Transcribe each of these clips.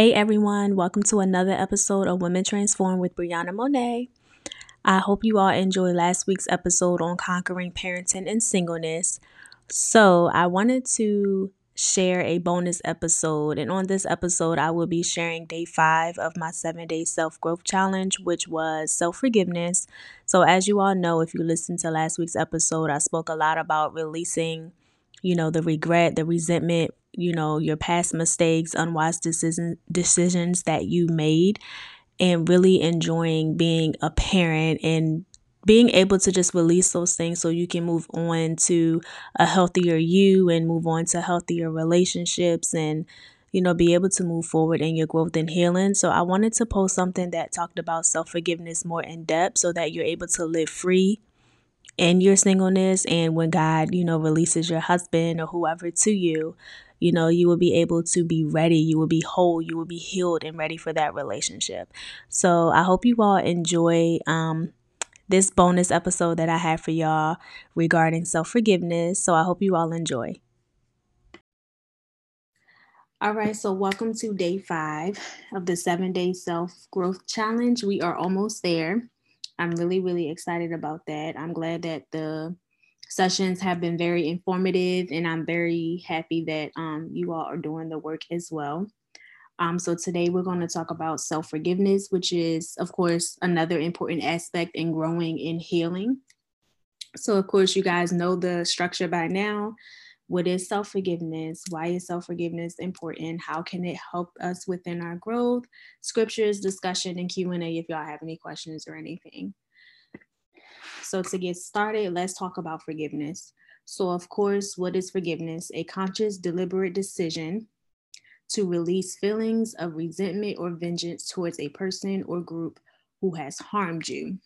Hey everyone, welcome to another episode of Women Transform with Brianna Monet. I hope you all enjoyed last week's episode on conquering parenting and singleness. So, I wanted to share a bonus episode, and on this episode, I will be sharing day five of my seven day self growth challenge, which was self forgiveness. So, as you all know, if you listened to last week's episode, I spoke a lot about releasing you know, the regret, the resentment, you know, your past mistakes, unwise decision, decisions that you made, and really enjoying being a parent and being able to just release those things so you can move on to a healthier you and move on to healthier relationships and you know be able to move forward in your growth and healing. So i wanted to post something that talked about self-forgiveness more in depth so that you're able to live free in your singleness and when God, you know, releases your husband or whoever to you, you know, you will be able to be ready, you will be whole, you will be healed and ready for that relationship. So I hope you all enjoy um this bonus episode that I have for y'all regarding self forgiveness. So I hope you all enjoy. All right, so welcome to day five of the seven day self growth challenge. We are almost there. I'm really, really excited about that. I'm glad that the sessions have been very informative, and I'm very happy that um, you all are doing the work as well. Um, so, today we're going to talk about self forgiveness, which is, of course, another important aspect in growing and healing. So, of course, you guys know the structure by now. What is self forgiveness? Why is self forgiveness important? How can it help us within our growth? Scriptures, discussion, and Q and A. If y'all have any questions or anything. So to get started, let's talk about forgiveness. So, of course, what is forgiveness? A conscious, deliberate decision to release feelings of resentment or vengeance towards a person or group who has harmed you.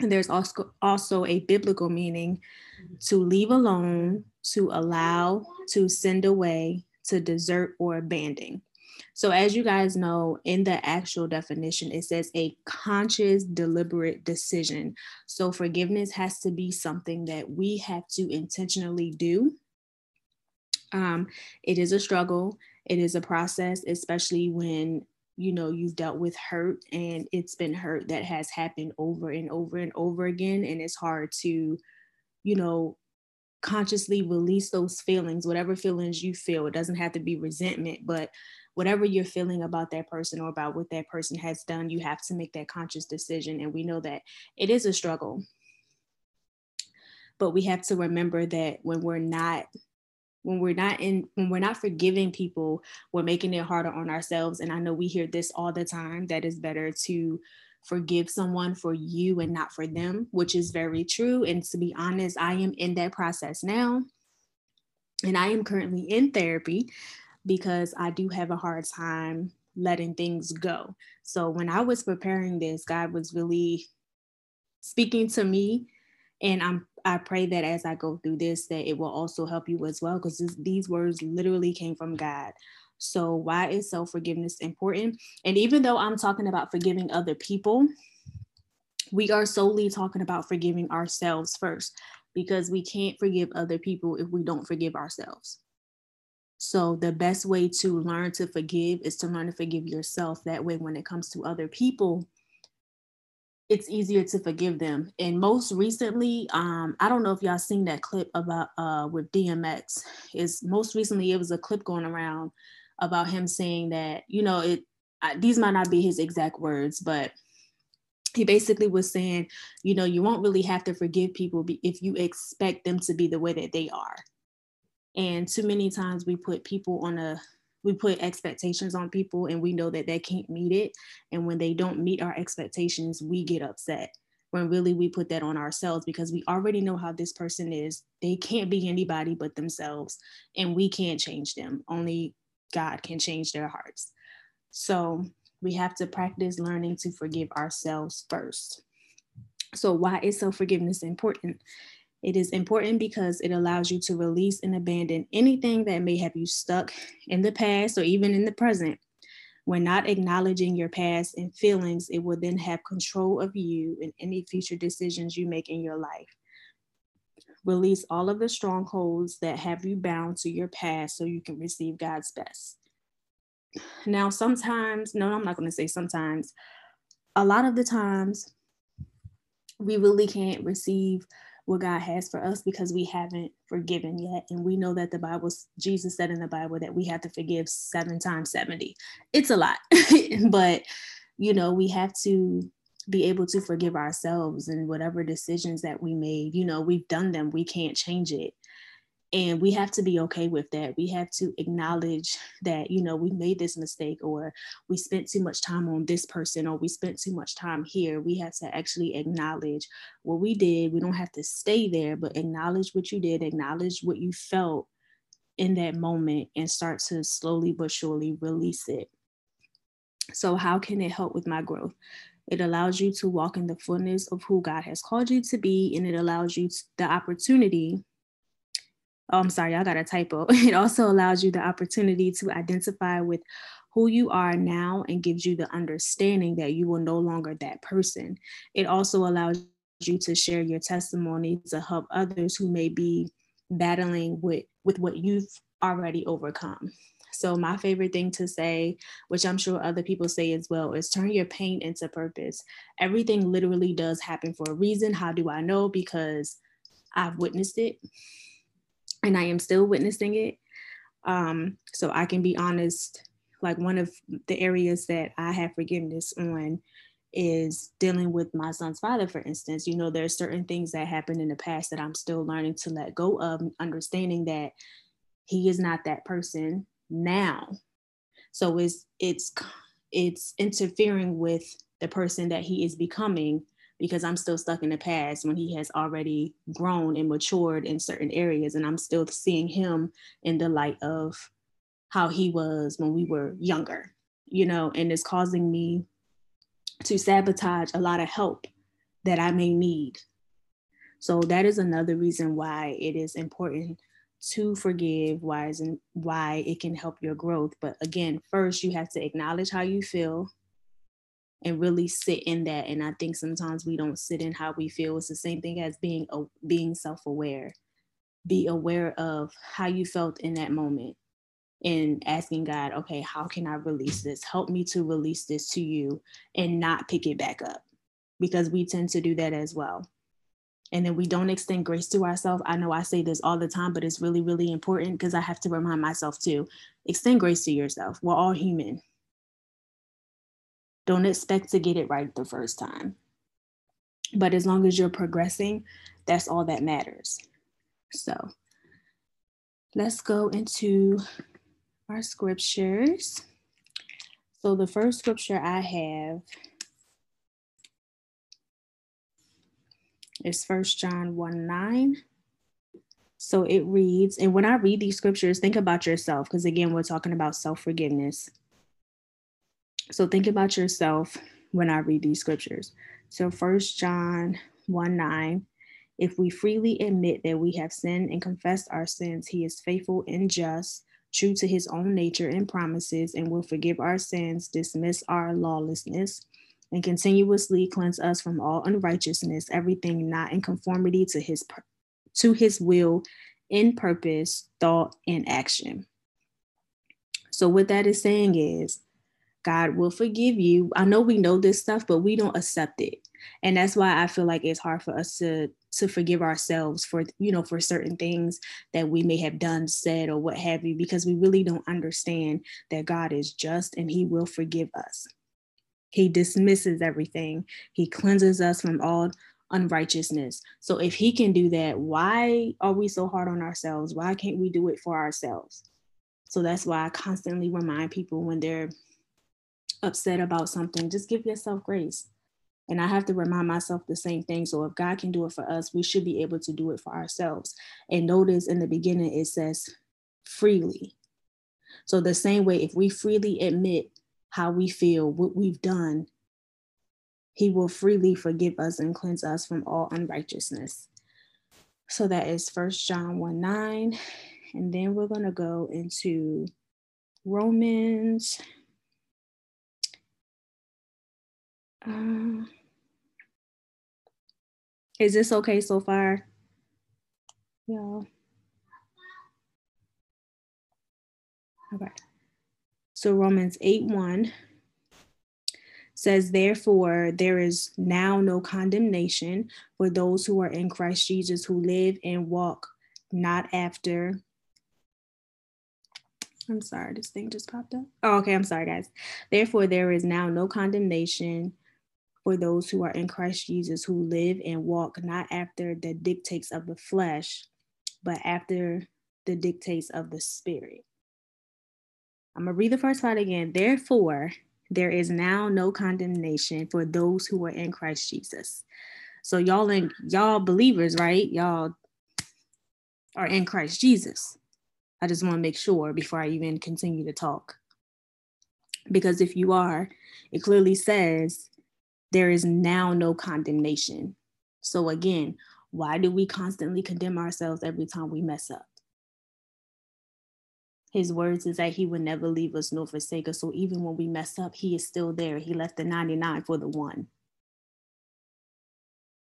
There's also, also a biblical meaning to leave alone, to allow, to send away, to desert, or abandon. So, as you guys know, in the actual definition, it says a conscious, deliberate decision. So, forgiveness has to be something that we have to intentionally do. Um, it is a struggle, it is a process, especially when you know you've dealt with hurt and it's been hurt that has happened over and over and over again and it's hard to you know consciously release those feelings whatever feelings you feel. It doesn't have to be resentment but whatever you're feeling about that person or about what that person has done you have to make that conscious decision and we know that it is a struggle. But we have to remember that when we're not when we're not in when we're not forgiving people we're making it harder on ourselves. And i know we hear this all the time that it's better to forgive someone for you and not for them which is very true. And to be honest i am in that process now. And i am currently in therapy because i do have a hard time letting things go. So when i was preparing this god was really speaking to me and i'm I pray that as I go through this, that it will also help you as well, because these words literally came from God. So, why is self forgiveness important? And even though I'm talking about forgiving other people, we are solely talking about forgiving ourselves first, because we can't forgive other people if we don't forgive ourselves. So, the best way to learn to forgive is to learn to forgive yourself. That way, when it comes to other people, it's easier to forgive them. And most recently, um, I don't know if y'all seen that clip about uh with DMX. Is most recently it was a clip going around about him saying that you know it. I, these might not be his exact words, but he basically was saying, you know, you won't really have to forgive people if you expect them to be the way that they are. And too many times we put people on a we put expectations on people and we know that they can't meet it. And when they don't meet our expectations we get upset when really we put that on ourselves because we already know how this person is. They can't be anybody but themselves and we can't change them. Only god can change their hearts. So we have to practice learning to forgive ourselves first. So why is self-forgiveness important it is important because it allows you to release and abandon anything that may have you stuck in the past or even in the present. When not acknowledging your past and feelings, it will then have control of you and any future decisions you make in your life. Release all of the strongholds that have you bound to your past so you can receive God's best. Now, sometimes, no, I'm not going to say sometimes, a lot of the times, we really can't receive what God has for us because we haven't forgiven yet. And we know that the Bible, Jesus said in the Bible that we have to forgive seven times 70. It's a lot, but you know, we have to be able to forgive ourselves and whatever decisions that we made. You know, we've done them, we can't change it and we have to be okay with that. We have to acknowledge that you know we made this mistake or we spent too much time on this person or we spent too much time here. We have to actually acknowledge what we did. We don't have to stay there but acknowledge what you did acknowledge what you felt in that moment and start to slowly but surely release it. So how can it help with my growth? It allows you to walk in the fullness of who God has called you to be, and it allows you the opportunity oh, I'm sorry, I got a typo. It also allows you the opportunity to identify with who you are now and gives you the understanding that you will no longer that person. It also allows you to share your testimony to help others who may be battling with with what you've already overcome. So my favorite thing to say, which I'm sure other people say as well, is turn your pain into purpose. Everything literally does happen for a reason. How do I know? Because I've witnessed it and I am still witnessing it. Um, so I can be honest, like one of the areas that I have forgiveness on is dealing with my son's father, for instance. You know, there are certain things that happened in the past that I'm still learning to let go of, understanding that he is not that person now. So it's it's it's interfering with the person that he is becoming because I'm still stuck in the past when he has already grown and matured in certain areas. And I'm still seeing him in the light of how he was when we were younger, you know, and it's causing me to sabotage a lot of help that I may need. So that is another reason why it is important to forgive, why is why it can help your growth. But again, first you have to acknowledge how you feel and really sit in that and i think sometimes we don't sit in how we feel. It's the same thing as being a, being self-aware. Be aware of how you felt in that moment and asking god okay how can i release this? Help me to release this to you and not pick it back up because we tend to do that as well. And then we don't extend grace to ourselves. I know i say this all the time but it's really really important because i have to remind myself too extend grace to yourself. We're all human don't expect to get it right the first time. But as long as you're progressing, that's all that matters. So let's go into our scriptures. So the first scripture I have is First John 1 9. So it reads, and when I read these scriptures, think about yourself, because again, we're talking about self forgiveness. So think about yourself when I read these scriptures. So First John 1 9, if we freely admit that we have sinned and confessed our sins, he is faithful and just, true to his own nature and promises, and will forgive our sins, dismiss our lawlessness, and continuously cleanse us from all unrighteousness, everything not in conformity to his to his will in purpose, thought, and action. So what that is saying is God will forgive you. I know we know this stuff, but we don't accept it. And that's why I feel like it's hard for us to to forgive ourselves for you know for certain things that we may have done said or what have you because we really don't understand that God is just and he will forgive us. He dismisses everything. He cleanses us from all unrighteousness. So if he can do that, why are we so hard on ourselves? Why can't we do it for ourselves? So that's why I constantly remind people when they're upset about something, just give yourself grace. And I have to remind myself the same thing. So if God can do it for us, we should be able to do it for ourselves. And notice in the beginning, it says freely. So the same way, if we freely admit how we feel, what we've done, he will freely forgive us and cleanse us from all unrighteousness. So that is First John 1 9. And then we're going to go into Romans Um, is this okay so far? Yeah. Okay. So Romans 8 1 says, Therefore, there is now no condemnation for those who are in Christ Jesus, who live and walk not after. I'm sorry, this thing just popped up. Oh, okay. I'm sorry, guys. Therefore, there is now no condemnation for those who are in Christ Jesus, who live and walk not after the dictates of the flesh, but after the dictates of the Spirit. I'm going to read the first part again. Therefore, there is now no condemnation for those who are in Christ Jesus. So y'all in y'all believers, right? Y'all are in Christ Jesus. I just want to make sure before I even continue to talk. Because if you are, it clearly says there is now no condemnation. So again, why do we constantly condemn ourselves every time we mess up? his words is that he would never leave us nor forsake us. So even when we mess up, he is still there. He left the 99 for the one.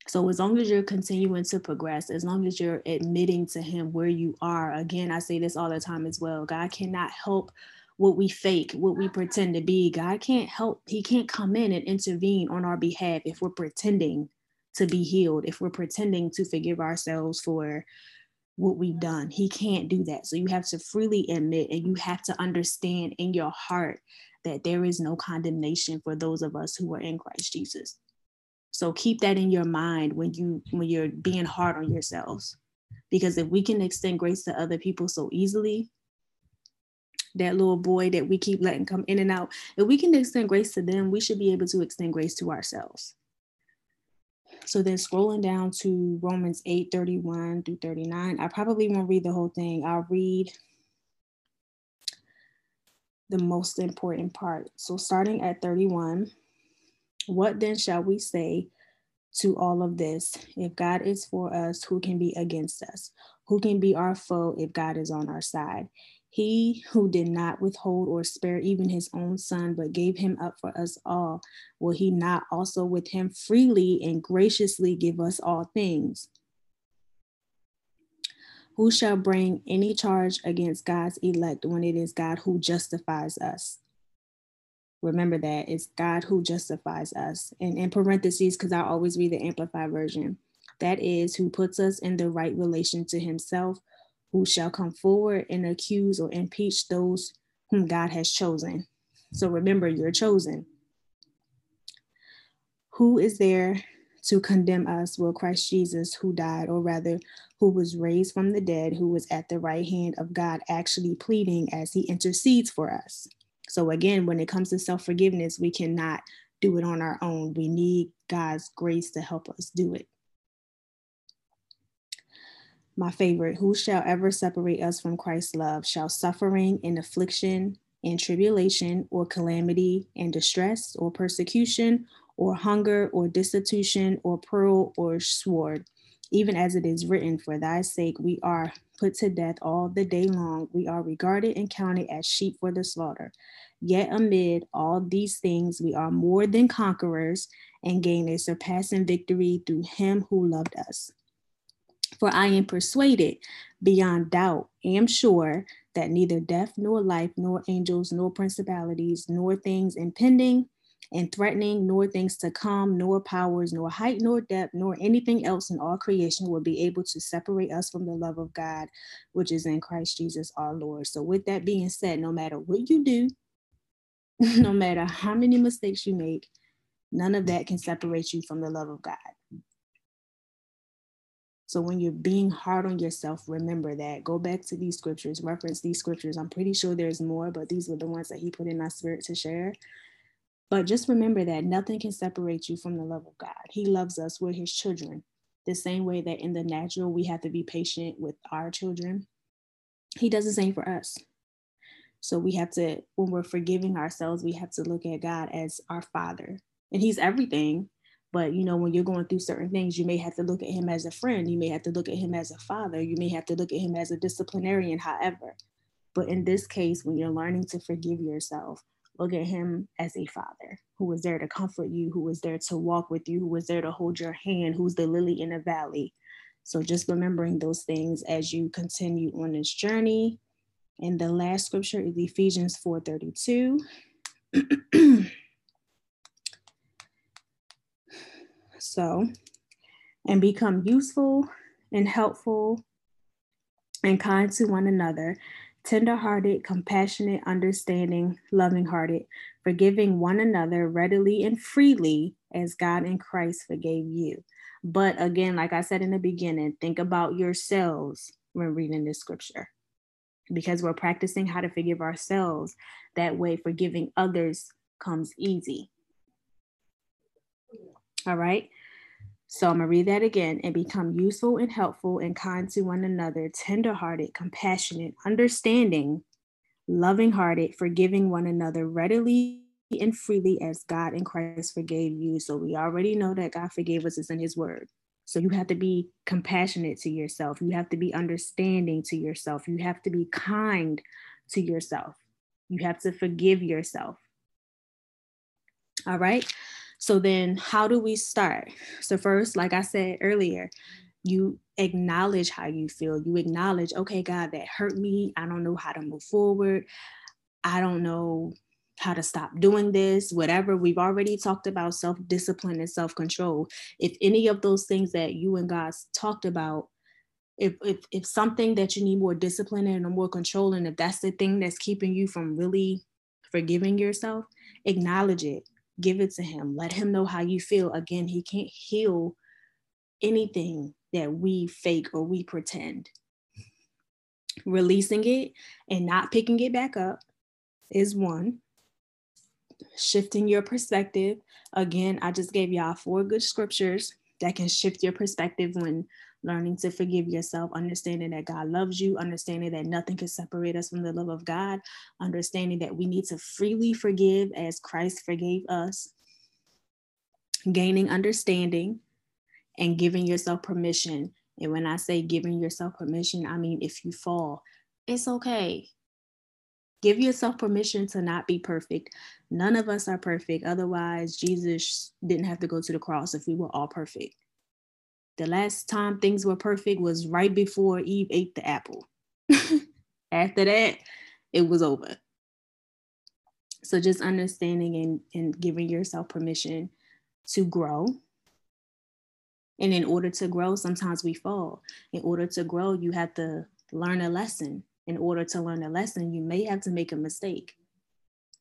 So as long as you're continuing to progress, as long as you're admitting to him where you are, again, I say this all the time as well. God cannot help what we fake, what we pretend to be. God can't help, he can't come in and intervene on our behalf if we're pretending to be healed, if we're pretending to forgive ourselves for what we've done. He can't do that. So you have to freely admit and you have to understand in your heart that there is no condemnation for those of us who are in Christ Jesus. So keep that in your mind when you when you're being hard on yourselves. Because if we can extend grace to other people so easily, that little boy that we keep letting come in and out, if we can extend grace to them, we should be able to extend grace to ourselves. So then scrolling down to Romans 8 31 through 39, I probably won't read the whole thing. I'll read the most important part. So starting at 31, what then shall we say to all of this? If God is for us, who can be against us? Who can be our foe if God is on our side? He who did not withhold or spare even his own son, but gave him up for us all, will he not also with him freely and graciously give us all things? Who shall bring any charge against God's elect when it is God who justifies us? Remember that it's God who justifies us. And in parentheses, because I always read the Amplified version, that is, who puts us in the right relation to himself who shall come forward and accuse or impeach those whom God has chosen. So remember, you're chosen. Who is there to condemn us? Will Christ Jesus, who died, or rather, who was raised from the dead, who was at the right hand of God, actually pleading as he intercedes for us. So, again, when it comes to self forgiveness, we cannot do it on our own. We need God's grace to help us do it my favorite, who shall ever separate us from Christ's love? Shall suffering and affliction and tribulation or calamity and distress or persecution or hunger or destitution or pearl or sword, even as it is written, For thy sake we are put to death all the day long. We are regarded and counted as sheep for the slaughter. Yet amid all these things, we are more than conquerors and gain a surpassing victory through him who loved us. For I am persuaded beyond doubt, am sure that neither death nor life, nor angels, nor principalities, nor things impending and threatening, nor things to come, nor powers, nor height, nor depth, nor anything else in all creation will be able to separate us from the love of God, which is in Christ Jesus our Lord. So, with that being said, no matter what you do, no matter how many mistakes you make, none of that can separate you from the love of God. So when you're being hard on yourself, remember that. Go back to these scriptures, reference these scriptures. I'm pretty sure there's more, but these were the ones that he put in my spirit to share. But just remember that nothing can separate you from the love of God. He loves us, we're his children. The same way that in the natural, we have to be patient with our children, he does the same for us. So we have to, when we're forgiving ourselves, we have to look at God as our father. And he's everything, but you know, when you're going through certain things, you may have to look at him as a friend. You may have to look at him as a father. You may have to look at him as a disciplinarian, however. But in this case, when you're learning to forgive yourself, look at him as a father who was there to comfort you, who was there to walk with you, who was there to hold your hand, who's the lily in the valley. So just remembering those things as you continue on this journey And the last scripture is Ephesians 4:32. so, and become useful and helpful and kind to one another, tenderhearted, compassionate, understanding, loving hearted, forgiving one another readily and freely as God in Christ forgave you. But again, like I said in the beginning, think about yourselves when reading this scripture because we're practicing how to forgive ourselves. That way, forgiving others comes easy. All right. So I'm going to read that again and become useful and helpful and kind to one another, tenderhearted, compassionate, understanding, loving hearted, forgiving one another readily and freely as God in Christ forgave you. So we already know that God forgave us is in his word. So you have to be compassionate to yourself. You have to be understanding to yourself. You have to be kind to yourself. You have to forgive yourself. All right. So then, how do we start? So, first, like I said earlier, you acknowledge how you feel. You acknowledge, okay, God, that hurt me. I don't know how to move forward. I don't know how to stop doing this, whatever. We've already talked about self discipline and self control. If any of those things that you and God talked about, if, if, if something that you need more discipline and or more control, and if that's the thing that's keeping you from really forgiving yourself, acknowledge it give it to him. Let him know how you feel. Again he can't heal anything that we fake or we pretend. Releasing it and not picking it back up is one. Shifting your perspective. Again i just gave y'all four good scriptures that can shift your perspective when learning to forgive yourself, understanding that God loves you, understanding that nothing can separate us from the love of God, understanding that we need to freely forgive as Christ forgave us, gaining understanding, and giving yourself permission. And when I say giving yourself permission, I mean if you fall, it's okay. Give yourself permission to not be perfect. None of us are perfect. Otherwise, Jesus didn't have to go to the cross if we were all perfect. The last time things were perfect was right before Eve ate the apple. After that, it was over. So just understanding and, and giving yourself permission to grow. And in order to grow, sometimes we fall. In order to grow, you have to learn a lesson. In order to learn a lesson, you may have to make a mistake.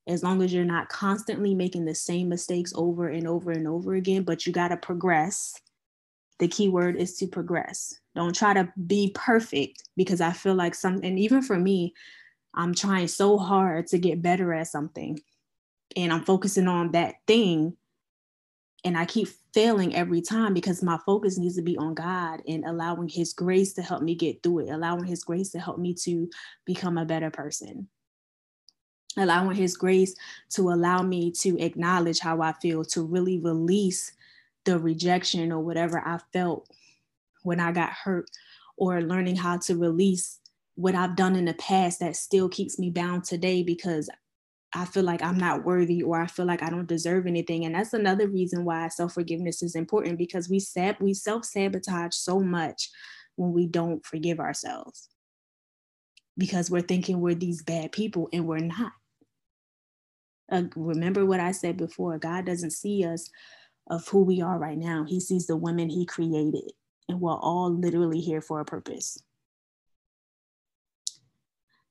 As long as you're not constantly making the same mistakes over and over and over again, but you got to progress the key word is to progress. Don't try to be perfect because I feel like some, and even for me, I'm trying so hard to get better at something and I'm focusing on that thing. And I keep failing every time because my focus needs to be on God and allowing His grace to help me get through it, allowing His grace to help me to become a better person allowing his grace to allow me to acknowledge how I feel, to really release the rejection or whatever I felt when I got hurt, or learning how to release what I've done in the past that still keeps me bound today because I feel like I'm not worthy or I feel like I don't deserve anything. And that's another reason why self forgiveness is important because we sab- we self sabotage so much when we don't forgive ourselves because we're thinking we're these bad people and we're not. Uh, remember what I said before God doesn't see us of who we are right now. He sees the women he created, and we're all literally here for a purpose.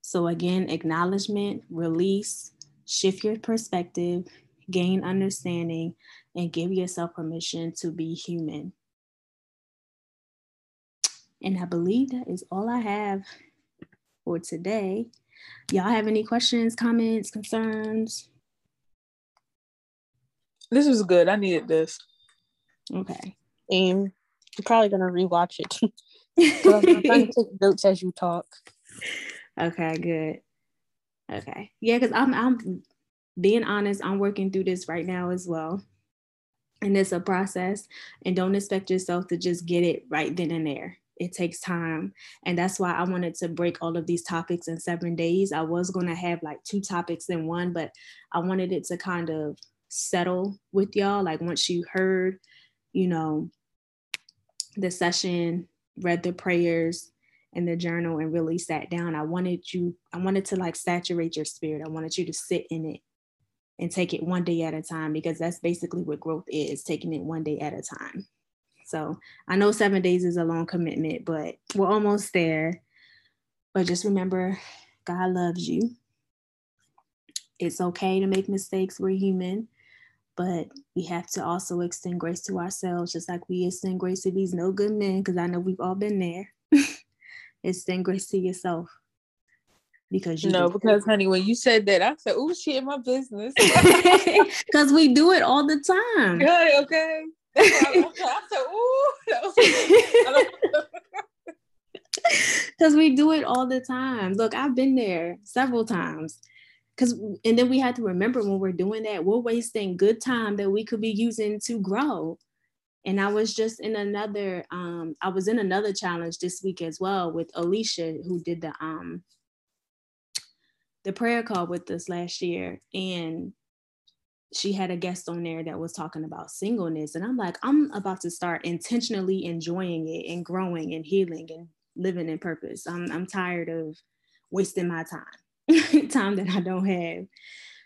So, again, acknowledgement, release, shift your perspective, gain understanding, and give yourself permission to be human. And I believe that is all I have for today. Y'all have any questions, comments, concerns? This was good. I needed this. Okay. And I'm probably gonna rewatch it. I'm trying to take notes as you talk. Okay, good. Okay. Yeah, because I'm I'm being honest, I'm working through this right now as well. And it's a process. And don't expect yourself to just get it right then and there. It takes time. And that's why I wanted to break all of these topics in seven days. I was going to have like two topics in one, but I wanted it to kind of settle with y'all. Like once you heard, you know, the session, read the prayers, and the journal and really sat down, I wanted you, I wanted to like saturate your spirit. I wanted you to sit in it and take it one day at a time because that's basically what growth is taking it one day at a time. So I know seven days is a long commitment, but we're almost there. But just remember, God loves you. It's okay to make mistakes. We're human, but we have to also extend grace to ourselves, just like we extend grace to these no good men, because I know we've all been there. extend grace to yourself because you no because honey when you said that i said oh shit my business because we do it all the time good okay I said, ooh. because we do it all the time. Look, I've been there several times. Because and then we had to remember when we're doing that, we're wasting good time that we could be using to grow. And I was just in another, um, I was in another challenge this week as well with Alicia, who did the um the prayer call with us last year. And she had a guest on there that was talking about singleness. And I'm like, I'm about to start intentionally enjoying it and growing and healing and living in purpose. I'm, I'm tired of wasting my time, time that I don't have.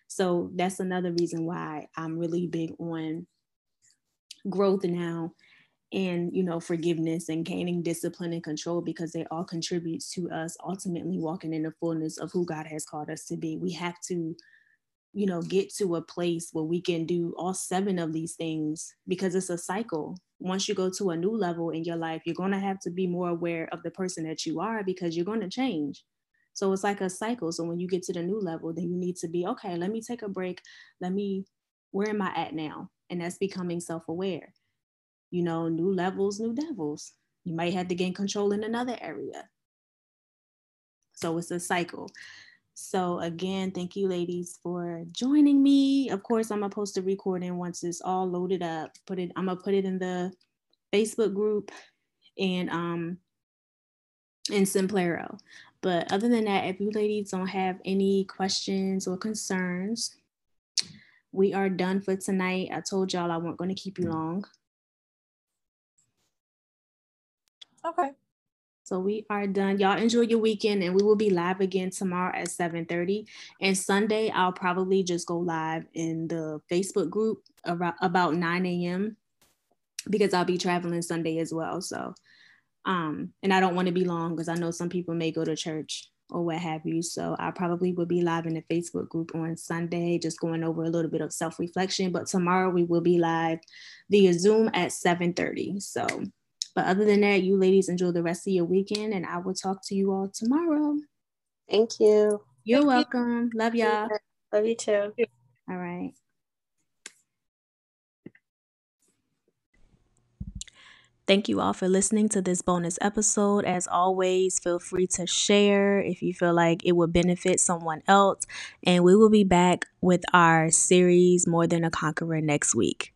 So that's another reason why I'm really big on growth now and you know forgiveness and gaining discipline and control because they all contributes to us ultimately walking in the fullness of who God has called us to be. We have to you know get to a place where we can do all seven of these things because it's a cycle once you go to a new level in your life you're going to have to be more aware of the person that you are because you're going to change so it's like a cycle so when you get to the new level then you need to be okay let me take a break let me where am i at now and that's becoming self-aware you know new levels new devils you might have to gain control in another area so it's a cycle so again, thank you ladies for joining me. Of course, I'm gonna post a recording once it's all loaded up. Put it, I'm gonna put it in the Facebook group and um in Simplero. But other than that, if you ladies don't have any questions or concerns, we are done for tonight. I told y'all I wasn't going to keep you long. Okay. So we are done. Y'all enjoy your weekend and we will be live again tomorrow at 7:30. And Sunday, I'll probably just go live in the Facebook group around about 9 a.m. because I'll be traveling Sunday as well. So um, and I don't want to be long because I know some people may go to church or what have you. So I probably will be live in the Facebook group on Sunday, just going over a little bit of self-reflection. But tomorrow we will be live via Zoom at 7:30. So but other than that, you ladies enjoy the rest of your weekend and I will talk to you all tomorrow. Thank you. You're Thank welcome. You. Love y'all. Love you too. All right. Thank you all for listening to this bonus episode. As always, feel free to share if you feel like it would benefit someone else. And we will be back with our series, More Than a Conqueror, next week.